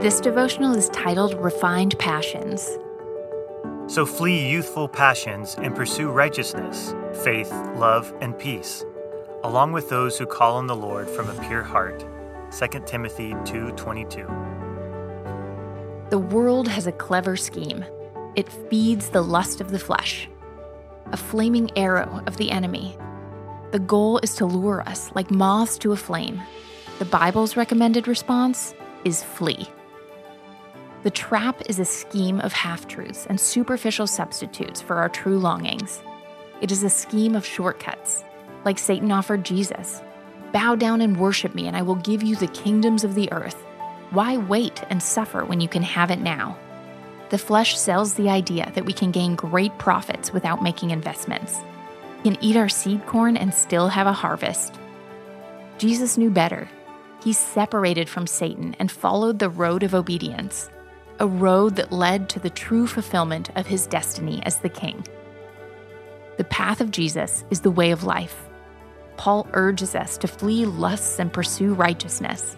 This devotional is titled Refined Passions. So flee youthful passions and pursue righteousness, faith, love, and peace, along with those who call on the Lord from a pure heart. 2 Timothy 2:22. The world has a clever scheme. It feeds the lust of the flesh, a flaming arrow of the enemy. The goal is to lure us like moths to a flame. The Bible's recommended response is flee. The trap is a scheme of half truths and superficial substitutes for our true longings. It is a scheme of shortcuts, like Satan offered Jesus Bow down and worship me, and I will give you the kingdoms of the earth. Why wait and suffer when you can have it now? The flesh sells the idea that we can gain great profits without making investments. We can eat our seed corn and still have a harvest. Jesus knew better. He separated from Satan and followed the road of obedience a road that led to the true fulfillment of his destiny as the king. The path of Jesus is the way of life. Paul urges us to flee lusts and pursue righteousness.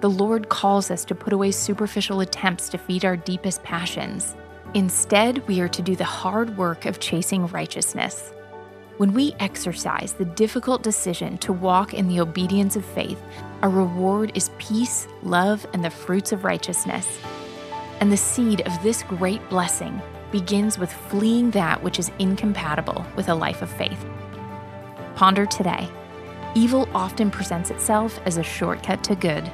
The Lord calls us to put away superficial attempts to feed our deepest passions. Instead, we are to do the hard work of chasing righteousness. When we exercise the difficult decision to walk in the obedience of faith, our reward is peace, love, and the fruits of righteousness. And the seed of this great blessing begins with fleeing that which is incompatible with a life of faith. Ponder today. Evil often presents itself as a shortcut to good